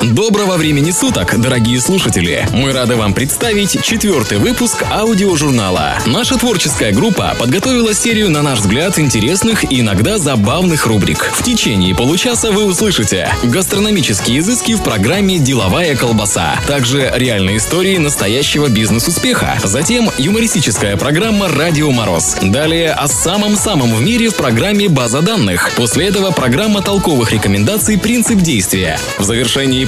Доброго времени суток, дорогие слушатели! Мы рады вам представить четвертый выпуск аудиожурнала. Наша творческая группа подготовила серию, на наш взгляд, интересных и иногда забавных рубрик. В течение получаса вы услышите гастрономические изыски в программе «Деловая колбаса», также реальные истории настоящего бизнес-успеха, затем юмористическая программа «Радио Мороз», далее о самом-самом в мире в программе «База данных», после этого программа толковых рекомендаций «Принцип действия». В завершении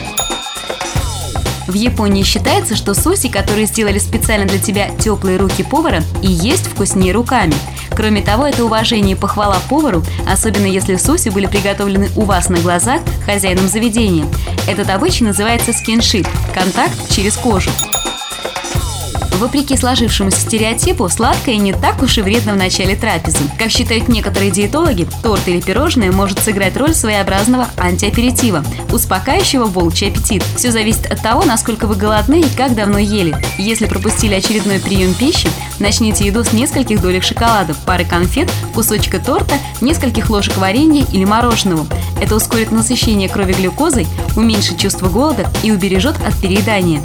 В Японии считается, что соси, которые сделали специально для тебя теплые руки повара, и есть вкуснее руками. Кроме того, это уважение и похвала повару, особенно если соусы были приготовлены у вас на глазах хозяином заведения. Этот обычай называется скиншип – контакт через кожу. Вопреки сложившемуся стереотипу, сладкое не так уж и вредно в начале трапезы. Как считают некоторые диетологи, торт или пирожное может сыграть роль своеобразного антиаперитива, успокаивающего волчий аппетит. Все зависит от того, насколько вы голодны и как давно ели. Если пропустили очередной прием пищи, начните еду с нескольких долек шоколада, пары конфет, кусочка торта, нескольких ложек варенья или мороженого. Это ускорит насыщение крови глюкозой, уменьшит чувство голода и убережет от переедания.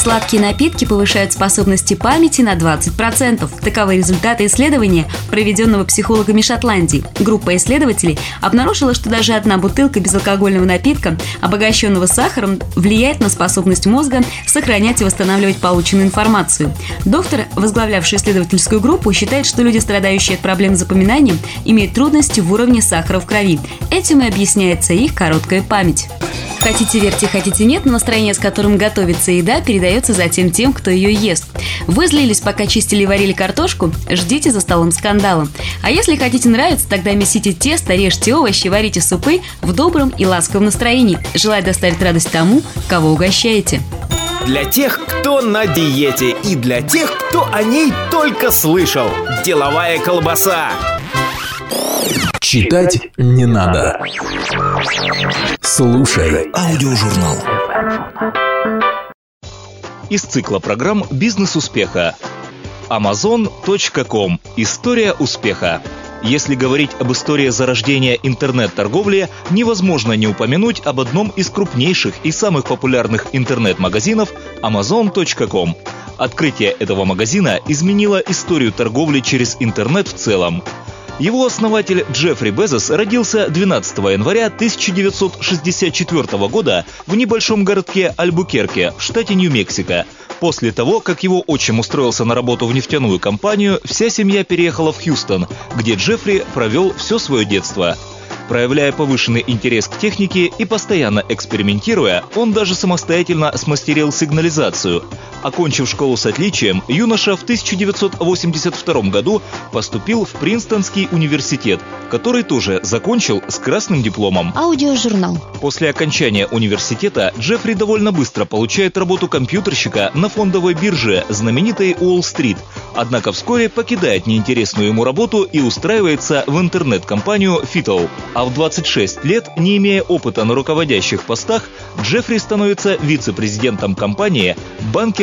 Сладкие напитки повышают способности памяти на 20%. Таковы результаты исследования, проведенного психологами Шотландии. Группа исследователей обнаружила, что даже одна бутылка безалкогольного напитка, обогащенного сахаром, влияет на способность мозга сохранять и восстанавливать полученную информацию. Доктор, возглавлявший исследовательскую группу, считает, что люди, страдающие от проблем с запоминанием, имеют трудности в уровне сахара в крови. Этим и объясняется их короткая память. Хотите верьте, хотите нет, но настроение, с которым готовится еда, передается затем тем, кто ее ест. Вы злились, пока чистили и варили картошку, ждите за столом скандала. А если хотите нравиться, тогда месите тесто, режьте овощи, варите супы в добром и ласковом настроении. Желаю доставить радость тому, кого угощаете. Для тех, кто на диете и для тех, кто о ней только слышал. Деловая колбаса. Читать не надо. Слушай аудиожурнал. Из цикла программ «Бизнес успеха». Amazon.com. История успеха. Если говорить об истории зарождения интернет-торговли, невозможно не упомянуть об одном из крупнейших и самых популярных интернет-магазинов Amazon.com. Открытие этого магазина изменило историю торговли через интернет в целом. Его основатель Джеффри Безос родился 12 января 1964 года в небольшом городке Альбукерке в штате Нью-Мексико. После того, как его отчим устроился на работу в нефтяную компанию, вся семья переехала в Хьюстон, где Джеффри провел все свое детство. Проявляя повышенный интерес к технике и постоянно экспериментируя, он даже самостоятельно смастерил сигнализацию. Окончив школу с отличием, юноша в 1982 году поступил в Принстонский университет, который тоже закончил с красным дипломом. Аудиожурнал. После окончания университета Джеффри довольно быстро получает работу компьютерщика на фондовой бирже знаменитой Уолл-стрит, однако вскоре покидает неинтересную ему работу и устраивается в интернет-компанию Fittle. А в 26 лет, не имея опыта на руководящих постах, Джеффри становится вице-президентом компании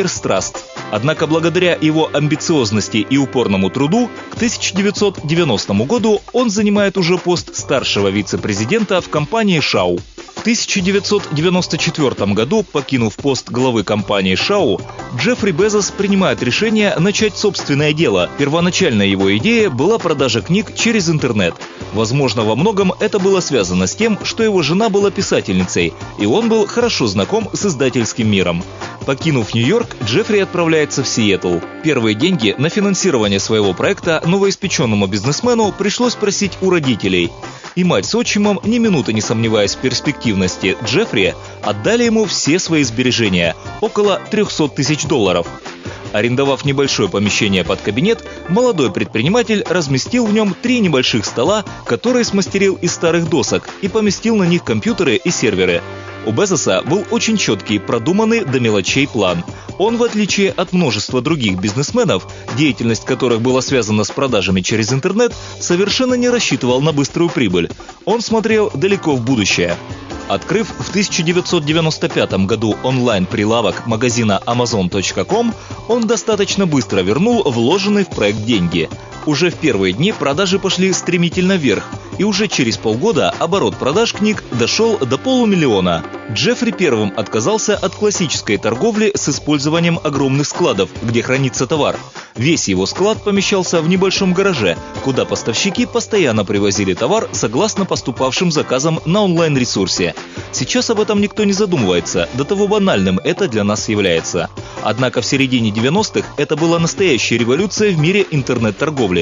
Bankers Trust. Однако благодаря его амбициозности и упорному труду, к 1990 году он занимает уже пост старшего вице-президента в компании Шау. В 1994 году, покинув пост главы компании Шау, Джеффри Безос принимает решение начать собственное дело. Первоначальная его идея была продажа книг через интернет. Возможно, во многом это было связано с тем, что его жена была писательницей, и он был хорошо знаком с издательским миром. Покинув Нью-Йорк, Джеффри отправляется в Сиэтл. Первые деньги на финансирование своего проекта новоиспеченному бизнесмену пришлось просить у родителей. И мать с отчимом, ни минуты не сомневаясь в перспективности Джеффри, отдали ему все свои сбережения – около 300 тысяч долларов. Арендовав небольшое помещение под кабинет, молодой предприниматель разместил в нем три небольших стола, которые смастерил из старых досок и поместил на них компьютеры и серверы. У Безоса был очень четкий, продуманный до мелочей план. Он, в отличие от множества других бизнесменов, деятельность которых была связана с продажами через интернет, совершенно не рассчитывал на быструю прибыль. Он смотрел далеко в будущее. Открыв в 1995 году онлайн-прилавок магазина Amazon.com, он достаточно быстро вернул вложенные в проект деньги. Уже в первые дни продажи пошли стремительно вверх, и уже через полгода оборот продаж книг дошел до полумиллиона. Джеффри первым отказался от классической торговли с использованием огромных складов, где хранится товар. Весь его склад помещался в небольшом гараже, куда поставщики постоянно привозили товар согласно поступавшим заказам на онлайн-ресурсе. Сейчас об этом никто не задумывается, до того банальным это для нас является. Однако в середине 90-х это была настоящая революция в мире интернет-торговли.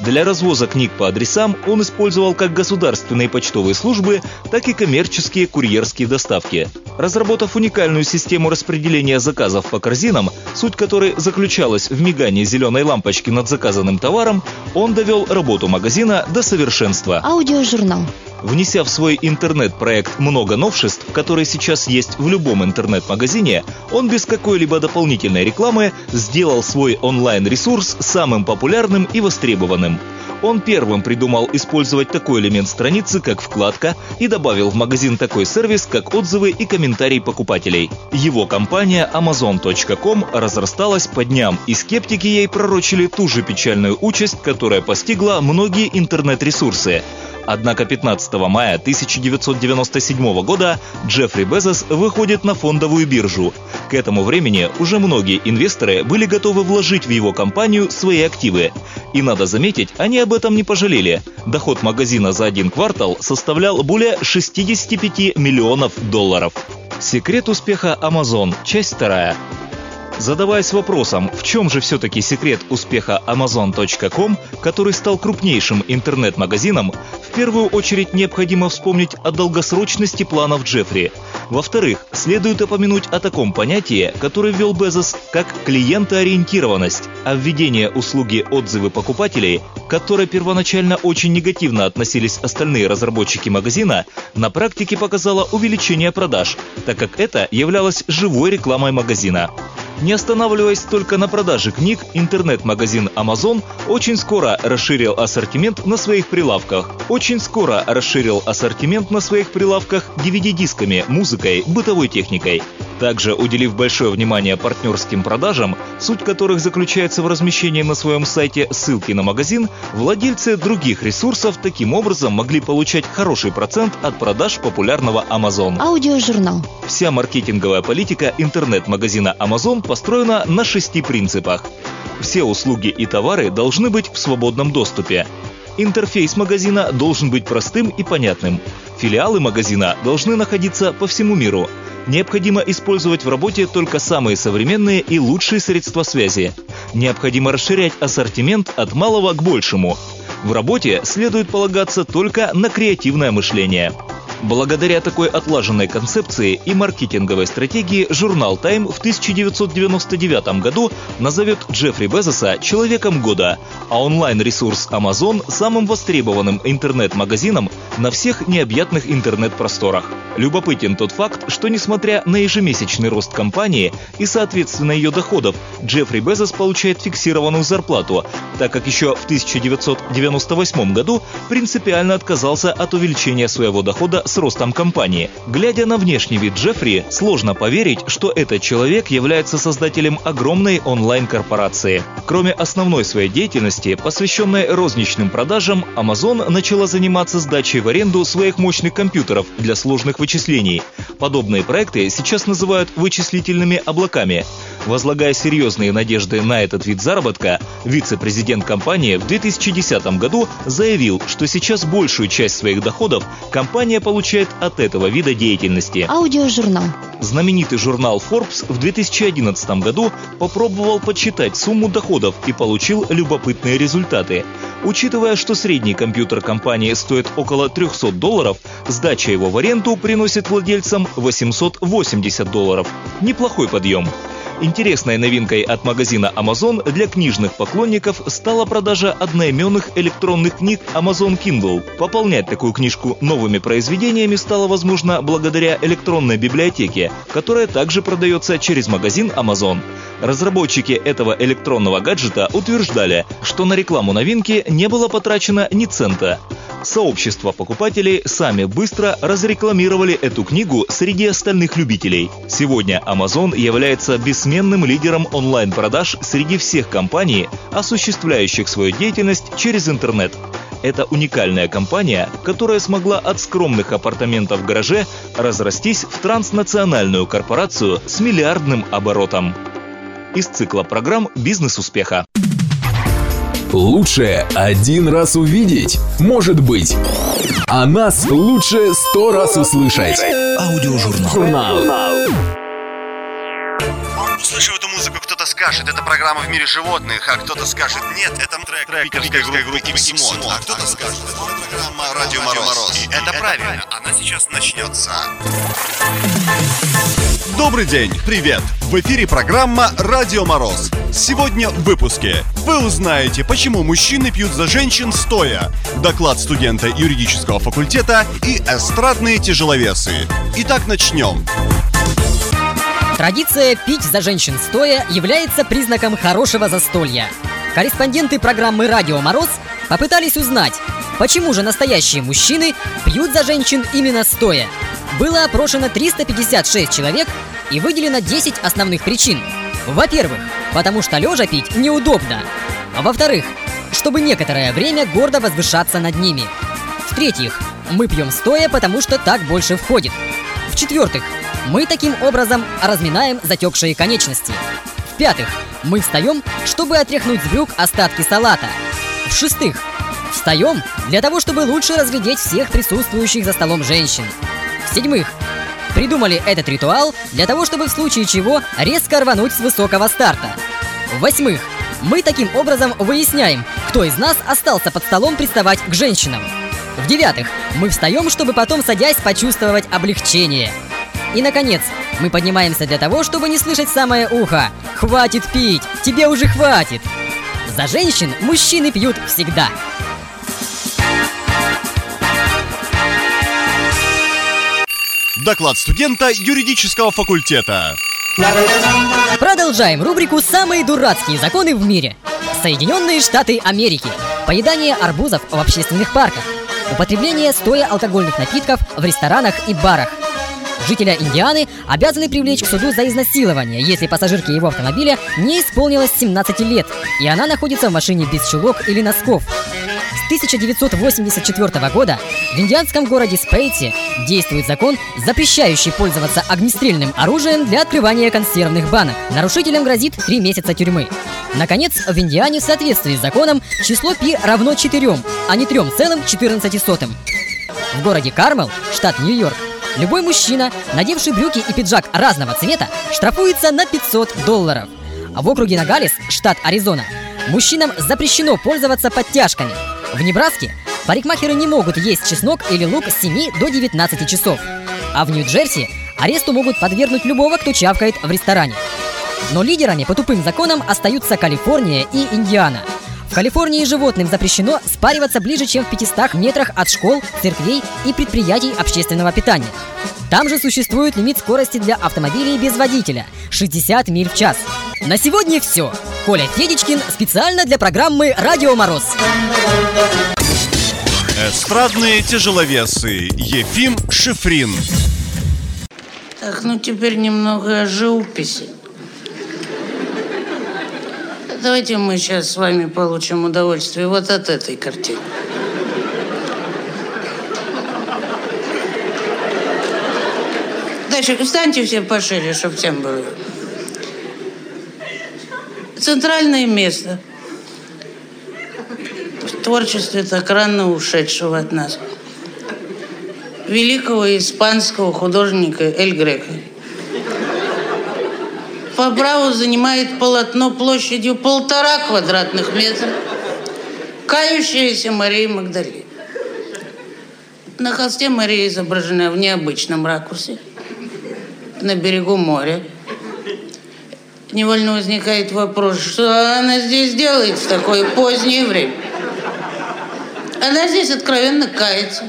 Для развоза книг по адресам он использовал как государственные почтовые службы, так и коммерческие курьерские доставки. Разработав уникальную систему распределения заказов по корзинам, суть которой заключалась в мигании зеленой лампочки над заказанным товаром, он довел работу магазина до совершенства. Аудиожурнал. Внеся в свой интернет-проект много новшеств, которые сейчас есть в любом интернет-магазине, он без какой-либо дополнительной рекламы сделал свой онлайн-ресурс самым популярным и востребованным. Он первым придумал использовать такой элемент страницы, как вкладка, и добавил в магазин такой сервис, как отзывы и комментарии покупателей. Его компания Amazon.com разрасталась по дням, и скептики ей пророчили ту же печальную участь, которая постигла многие интернет-ресурсы. Однако 15 мая 1997 года Джеффри Безос выходит на фондовую биржу. К этому времени уже многие инвесторы были готовы вложить в его компанию свои активы. И надо заметить, они об этом не пожалели. Доход магазина за один квартал составлял более 65 миллионов долларов. Секрет успеха Amazon. Часть вторая. Задаваясь вопросом, в чем же все-таки секрет успеха Amazon.com, который стал крупнейшим интернет-магазином, в первую очередь необходимо вспомнить о долгосрочности планов Джеффри. Во-вторых, следует упомянуть о таком понятии, которое ввел Безос, как клиентоориентированность, а введение услуги отзывы покупателей, к которой первоначально очень негативно относились остальные разработчики магазина, на практике показало увеличение продаж, так как это являлось живой рекламой магазина. Не останавливаясь только на продаже книг, интернет-магазин Amazon очень скоро расширил ассортимент на своих прилавках. Очень скоро расширил ассортимент на своих прилавках DVD-дисками, музыкой, бытовой техникой. Также уделив большое внимание партнерским продажам, суть которых заключается в размещении на своем сайте ссылки на магазин, владельцы других ресурсов таким образом могли получать хороший процент от продаж популярного Amazon. Аудиожурнал. Вся маркетинговая политика интернет-магазина Amazon построена на шести принципах. Все услуги и товары должны быть в свободном доступе. Интерфейс магазина должен быть простым и понятным. Филиалы магазина должны находиться по всему миру. Необходимо использовать в работе только самые современные и лучшие средства связи. Необходимо расширять ассортимент от малого к большему. В работе следует полагаться только на креативное мышление. Благодаря такой отлаженной концепции и маркетинговой стратегии журнал Time в 1999 году назовет Джеффри Безоса «Человеком года», а онлайн-ресурс Amazon – самым востребованным интернет-магазином на всех необъятных интернет-просторах. Любопытен тот факт, что несмотря на ежемесячный рост компании и, соответственно, ее доходов, Джеффри Безос получает фиксированную зарплату, так как еще в 1998 году принципиально отказался от увеличения своего дохода с ростом компании. Глядя на внешний вид Джеффри, сложно поверить, что этот человек является создателем огромной онлайн-корпорации. Кроме основной своей деятельности, посвященной розничным продажам, Amazon начала заниматься сдачей в аренду своих мощных компьютеров для сложных вычислений. Подобные проекты сейчас называют вычислительными облаками. Возлагая серьезные надежды на этот вид заработка, вице-президент компании в 2010 году заявил, что сейчас большую часть своих доходов компания получает от этого вида деятельности. Аудиожурнал. Знаменитый журнал Forbes в 2011 году попробовал подсчитать сумму доходов и получил любопытные результаты. Учитывая, что средний компьютер компании стоит около 300 долларов, сдача его в аренду приносит владельцам 880 долларов. Неплохой подъем. Интересной новинкой от магазина Amazon для книжных поклонников стала продажа одноименных электронных книг Amazon Kindle. Пополнять такую книжку новыми произведениями стало возможно благодаря электронной библиотеке, которая также продается через магазин Amazon. Разработчики этого электронного гаджета утверждали, что на рекламу новинки не было потрачено ни цента. Сообщество покупателей сами быстро разрекламировали эту книгу среди остальных любителей. Сегодня Amazon является бессменным лидером онлайн-продаж среди всех компаний, осуществляющих свою деятельность через интернет. Это уникальная компания, которая смогла от скромных апартаментов в гараже разрастись в транснациональную корпорацию с миллиардным оборотом. Из цикла программ «Бизнес успеха». Лучше один раз увидеть, может быть. А нас лучше сто раз услышать. Аудиожурнал. Журнал. Скажет, это программа в мире животных, а кто-то скажет, нет, это трек, трек питерской группы Гипсимон, а кто-то скажет, это программа Радио Мороз. И это правильно, она сейчас начнется. Добрый день, привет! В эфире программа «Радио Мороз». Сегодня в выпуске вы узнаете, почему мужчины пьют за женщин стоя, доклад студента юридического факультета и эстрадные тяжеловесы. Итак, начнем. Традиция пить за женщин стоя является признаком хорошего застолья. Корреспонденты программы «Радио Мороз» попытались узнать, почему же настоящие мужчины пьют за женщин именно стоя. Было опрошено 356 человек и выделено 10 основных причин. Во-первых, потому что лежа пить неудобно. Во-вторых, чтобы некоторое время гордо возвышаться над ними. В-третьих, мы пьем стоя, потому что так больше входит. В-четвертых, мы таким образом разминаем затекшие конечности. В-пятых, мы встаем, чтобы отряхнуть с брюк остатки салата. В-шестых, встаем для того, чтобы лучше разглядеть всех присутствующих за столом женщин. В-седьмых, придумали этот ритуал для того, чтобы в случае чего резко рвануть с высокого старта. В-восьмых, мы таким образом выясняем, кто из нас остался под столом приставать к женщинам. В-девятых, мы встаем, чтобы потом, садясь, почувствовать облегчение. И, наконец, мы поднимаемся для того, чтобы не слышать самое ухо. Хватит пить! Тебе уже хватит! За женщин мужчины пьют всегда. Доклад студента юридического факультета. Продолжаем рубрику «Самые дурацкие законы в мире». Соединенные Штаты Америки. Поедание арбузов в общественных парках. Употребление стоя алкогольных напитков в ресторанах и барах. Жителя Индианы обязаны привлечь к суду за изнасилование, если пассажирке его автомобиля не исполнилось 17 лет, и она находится в машине без чулок или носков. С 1984 года в индианском городе Спейти действует закон, запрещающий пользоваться огнестрельным оружием для открывания консервных банок. Нарушителям грозит 3 месяца тюрьмы. Наконец, в Индиане в соответствии с законом число пи равно 4, а не 3,14. В городе Кармел, штат Нью-Йорк, Любой мужчина, надевший брюки и пиджак разного цвета, штрафуется на 500 долларов. А в округе Нагалис, штат Аризона, мужчинам запрещено пользоваться подтяжками. В Небраске парикмахеры не могут есть чеснок или лук с 7 до 19 часов. А в Нью-Джерси аресту могут подвергнуть любого, кто чавкает в ресторане. Но лидерами по тупым законам остаются Калифорния и Индиана – в Калифорнии животным запрещено спариваться ближе, чем в 500 метрах от школ, церквей и предприятий общественного питания. Там же существует лимит скорости для автомобилей без водителя – 60 миль в час. На сегодня все. Коля Федичкин специально для программы «Радио Мороз». Эстрадные тяжеловесы. Ефим Шифрин. Так, ну теперь немного о живописи. Давайте мы сейчас с вами получим удовольствие вот от этой картины. Дальше встаньте все пошире, чтобы всем было. Центральное место в творчестве так рано ушедшего от нас. Великого испанского художника Эль Грека. По праву занимает полотно площадью полтора квадратных метра. Кающаяся Мария Магдалина. На холсте Мария изображена в необычном ракурсе. На берегу моря. невольно возникает вопрос, что она здесь делает в такое позднее время? Она здесь откровенно кается.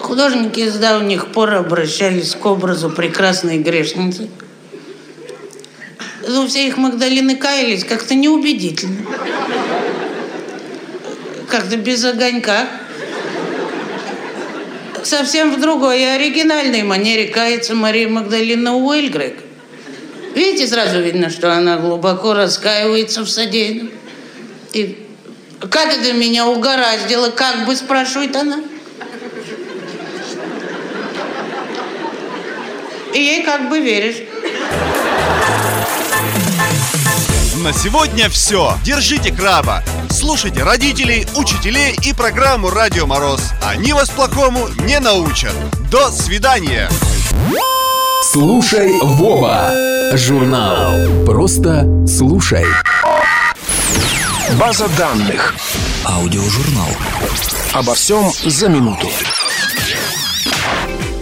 Художники с давних пор обращались к образу прекрасной грешницы. Но все их Магдалины каялись как-то неубедительно. Как-то без огонька. Совсем в другой и оригинальной манере кается Мария Магдалина Уэльгрек. Видите, сразу видно, что она глубоко раскаивается в содеянном. И как это меня угораздило, как бы спрашивает она. И ей как бы веришь. На сегодня все. Держите краба. Слушайте родителей, учителей и программу «Радио Мороз». Они вас плохому не научат. До свидания. Слушай, Вова. Журнал. Просто слушай. База данных. Аудиожурнал. Обо всем за минуту.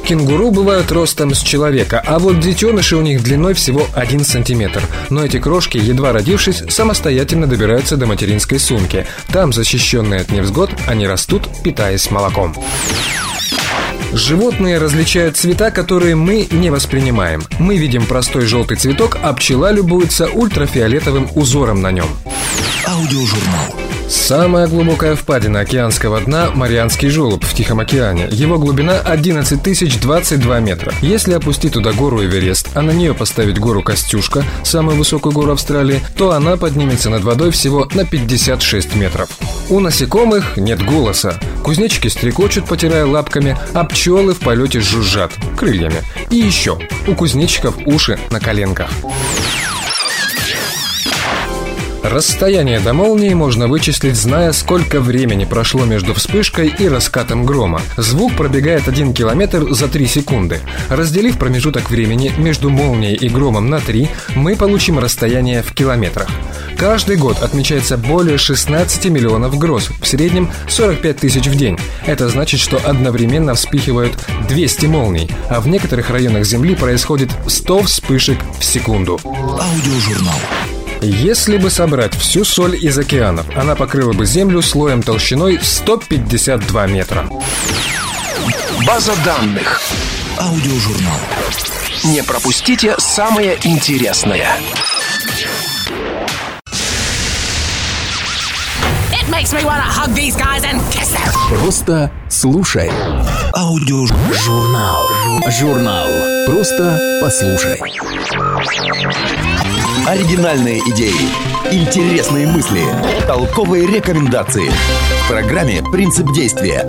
Кенгуру бывают ростом с человека, а вот детеныши у них длиной всего 1 сантиметр. Но эти крошки, едва родившись, самостоятельно добираются до материнской сумки. Там, защищенные от невзгод, они растут, питаясь молоком. Животные различают цвета, которые мы не воспринимаем. Мы видим простой желтый цветок, а пчела любуется ультрафиолетовым узором на нем. Аудиожурнал. Самая глубокая впадина океанского дна – Марианский желоб в Тихом океане. Его глубина 11 тысяч 22 метра. Если опустить туда гору Эверест, а на нее поставить гору Костюшка, самую высокую гору Австралии, то она поднимется над водой всего на 56 метров. У насекомых нет голоса. Кузнечики стрекочут, потирая лапками, а пчелы в полете жужжат крыльями. И еще, у кузнечиков уши на коленках. Расстояние до молнии можно вычислить, зная, сколько времени прошло между вспышкой и раскатом грома. Звук пробегает 1 километр за 3 секунды. Разделив промежуток времени между молнией и громом на 3, мы получим расстояние в километрах. Каждый год отмечается более 16 миллионов гроз, в среднем 45 тысяч в день. Это значит, что одновременно вспихивают 200 молний, а в некоторых районах Земли происходит 100 вспышек в секунду. Аудиожурнал. Если бы собрать всю соль из океанов, она покрыла бы Землю слоем толщиной 152 метра. База данных. Аудиожурнал. Не пропустите самое интересное. Просто слушай. Аудиожурнал. Журнал. Просто послушай. Оригинальные идеи, интересные мысли, толковые рекомендации. В программе «Принцип действия».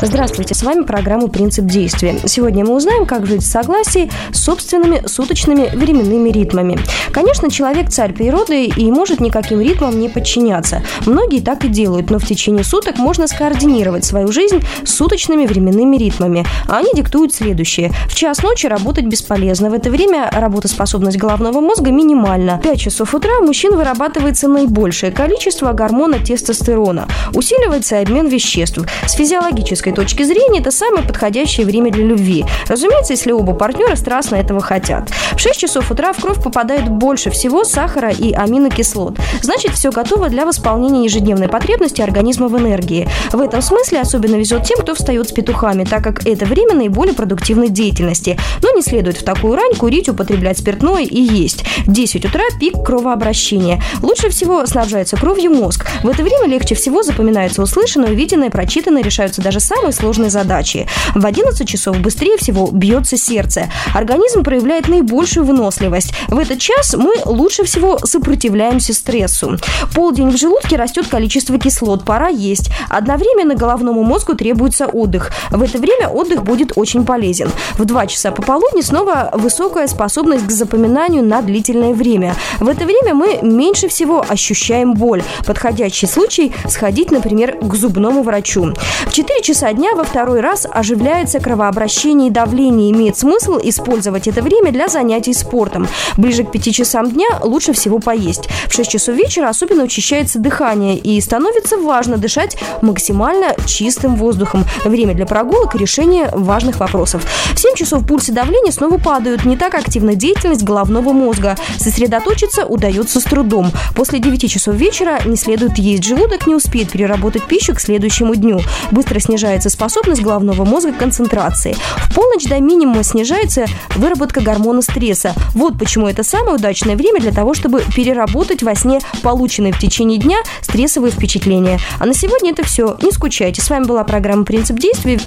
Здравствуйте, с вами программа «Принцип действия». Сегодня мы узнаем, как жить в согласии с собственными суточными временными ритмами. Конечно, человек – царь природы и может никаким ритмам не подчиняться. Многие так и делают, но в течение суток можно скоординировать свою жизнь с суточными временными ритмами. А они диктуют следующее. В час ночи работать бесполезно. В это время работоспособность головного мозга минимальна. В 5 часов утра у мужчин вырабатывается наибольшее количество гормона тестостерона. Усиливается обмен веществ. С физиологической точки зрения это самое подходящее время для любви. Разумеется, если оба партнера страстно этого хотят. В 6 часов утра в кровь попадает больше всего сахара и аминокислот. Значит, все готово для восполнения ежедневной потребности организма в энергии. В этом смысле особенно везет тем, кто встает с петухами, так как это время наиболее продуктивной деятельности. Но не следует в такую рань курить, употреблять спиртное и есть. 10 утра – пик кровообращения. Лучше всего снабжается кровью мозг. В это время легче всего запоминается услышанное, увиденное, прочитанное, решаются даже самые сложные задачи. В 11 часов быстрее всего бьется сердце. Организм проявляет наибольшую выносливость. В этот час мы лучше всего сопротивляемся стрессу. Полдень в желудке растет количество кислот, пора есть. Одновременно головному мозгу требуется отдых. В это время отдых будет очень полезен. В 2 часа пополудни снова высокая способность к запоминанию на длительное время. В это время мы меньше всего ощущаем боль. Подходящий случай – сходить, например, к зубному врачу. В 4 часа часа дня во второй раз оживляется кровообращение и давление. Имеет смысл использовать это время для занятий спортом. Ближе к 5 часам дня лучше всего поесть. В 6 часов вечера особенно учащается дыхание и становится важно дышать максимально чистым воздухом. Время для прогулок и решения важных вопросов. В 7 часов пульс и давление снова падают. Не так активна деятельность головного мозга. Сосредоточиться удается с трудом. После 9 часов вечера не следует есть. Желудок не успеет переработать пищу к следующему дню. Быстро снижается способность головного мозга к концентрации. В полночь до минимума снижается выработка гормона стресса. Вот почему это самое удачное время для того, чтобы переработать во сне полученные в течение дня стрессовые впечатления. А на сегодня это все. Не скучайте. С вами была программа «Принцип действий».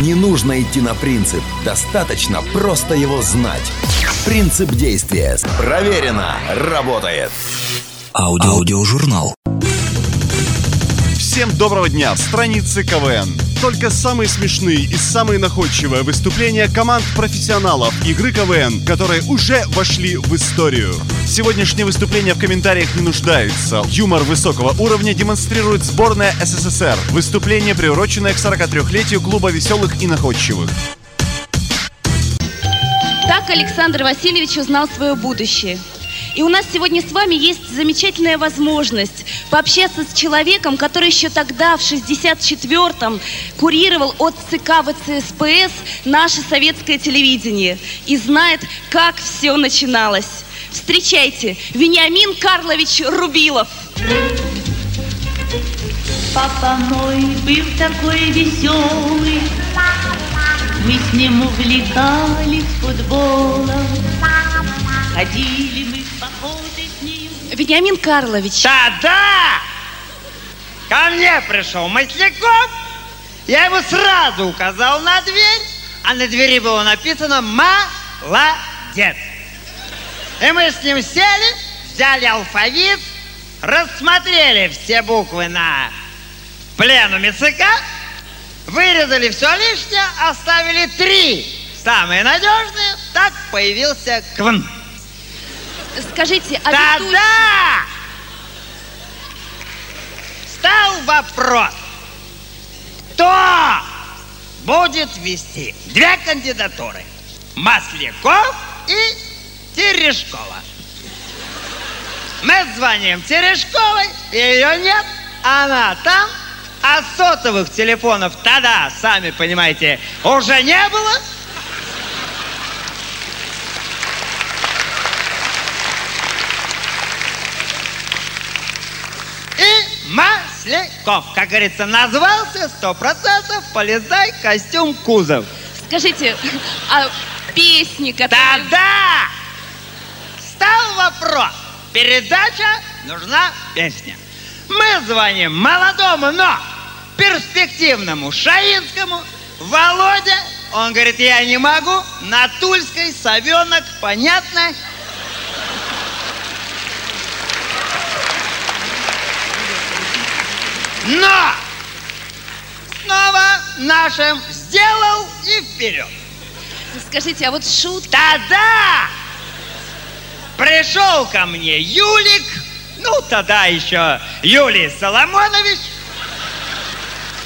Не нужно идти на принцип. Достаточно просто его знать. Принцип действия. Проверено. Работает. Аудио. Аудиожурнал. Всем доброго дня! Страницы КВН. Только самые смешные и самые находчивые выступления команд профессионалов игры КВН, которые уже вошли в историю. Сегодняшние выступления в комментариях не нуждаются. Юмор высокого уровня демонстрирует сборная СССР. Выступление, приуроченное к 43-летию клуба веселых и находчивых. Так Александр Васильевич узнал свое будущее. И у нас сегодня с вами есть замечательная возможность пообщаться с человеком, который еще тогда, в 64-м, курировал от ЦК ВЦСПС наше советское телевидение и знает, как все начиналось. Встречайте, Вениамин Карлович Рубилов. Папа мой был такой веселый, мы с ним увлекались футболом, ходили Вениамин Карлович. Да-да! Ко мне пришел Масляков, я ему сразу указал на дверь, а на двери было написано «Молодец». И мы с ним сели, взяли алфавит, рассмотрели все буквы на пленуме ЦК, вырезали все лишнее, оставили три самые надежные, так появился КВН. Скажите, а ведущий- Стал вопрос, кто будет вести две кандидатуры? Масляков и Терешкова. Мы звоним Терешковой, ее нет, она там, а сотовых телефонов тогда, сами понимаете, уже не было. Масляков, как говорится, назвался сто процентов, полезай, костюм, кузов. Скажите, а песни, которые... Да-да! Стал вопрос. Передача нужна песня. Мы звоним молодому, но перспективному Шаинскому. Володя, он говорит, я не могу. На Тульской, Совенок, понятно? Но снова нашим сделал и вперед. Скажите, а вот шутки... Да-да! Пришел ко мне Юлик, ну тогда еще Юлий Соломонович,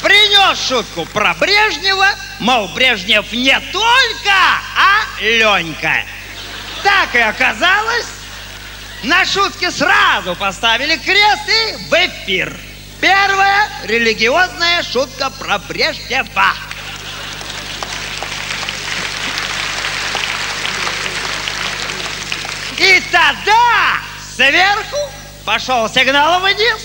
принес шутку про Брежнева, мол, Брежнев не только, а Ленька. Так и оказалось, на шутке сразу поставили крест и в эфир. Первая религиозная шутка про Брежнева. И тогда сверху пошел сигнал вниз,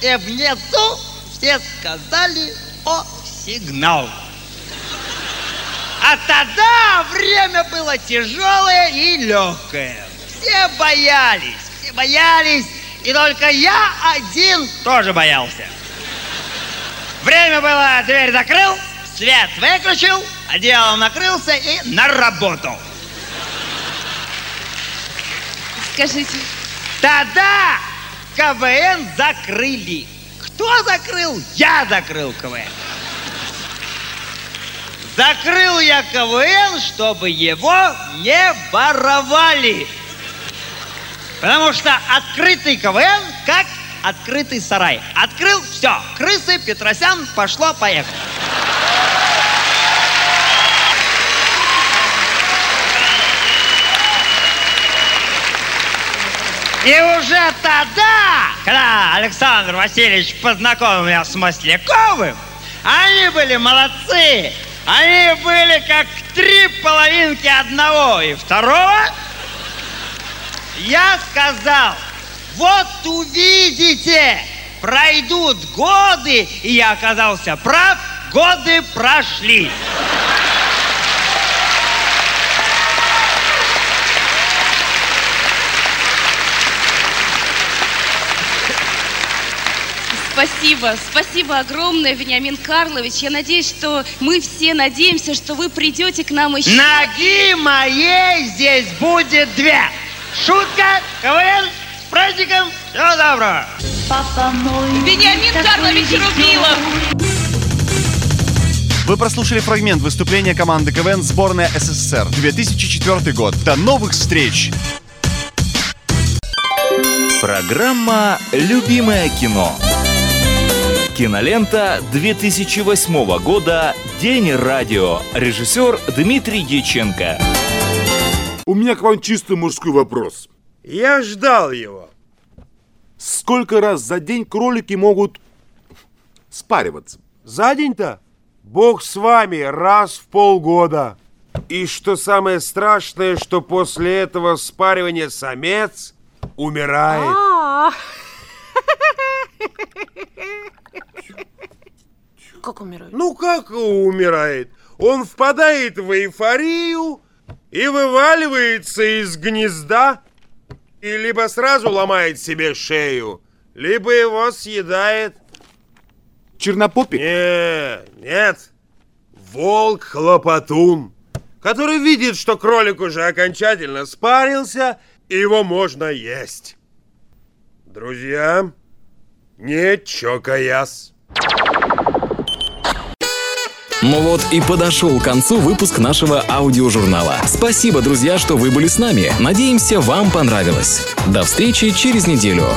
и внизу все сказали о сигнал. А тогда время было тяжелое и легкое. Все боялись, все боялись, и только я один тоже боялся. Время было, дверь закрыл, свет выключил, одеялом накрылся и на работу. Скажите. Тогда КВН закрыли. Кто закрыл? Я закрыл КВН. Закрыл я КВН, чтобы его не воровали. Потому что открытый КВН как открытый сарай. Открыл все. Крысы, Петросян, пошло, поехало. И уже тогда, когда Александр Васильевич познакомил меня с Масляковым, они были молодцы. Они были как три половинки одного и второго – я сказал, вот увидите, пройдут годы, и я оказался прав, годы прошли. Спасибо, спасибо огромное, Вениамин Карлович. Я надеюсь, что мы все надеемся, что вы придете к нам еще. Ноги моей здесь будет две. Шутка, КВН, с праздником, всего доброго. Папа мой Вениамин Карлович Рубилов. Вы прослушали фрагмент выступления команды КВН «Сборная СССР» 2004 год. До новых встреч! Программа «Любимое кино». Кинолента 2008 года «День радио». Режиссер Дмитрий Дьяченко. У меня к вам чисто мужской вопрос. Я ждал его. Сколько раз за день кролики могут спариваться? За день-то? Бог с вами, раз в полгода. И что самое страшное, что после этого спаривания самец умирает. Как умирает? Ну как умирает? Он впадает в эйфорию и вываливается из гнезда, и либо сразу ломает себе шею, либо его съедает. Чернопопик? Не, нет. Волк-хлопотун, который видит, что кролик уже окончательно спарился, и его можно есть. Друзья, не чокаясь. Ну вот и подошел к концу выпуск нашего аудиожурнала. Спасибо, друзья, что вы были с нами. Надеемся, вам понравилось. До встречи через неделю.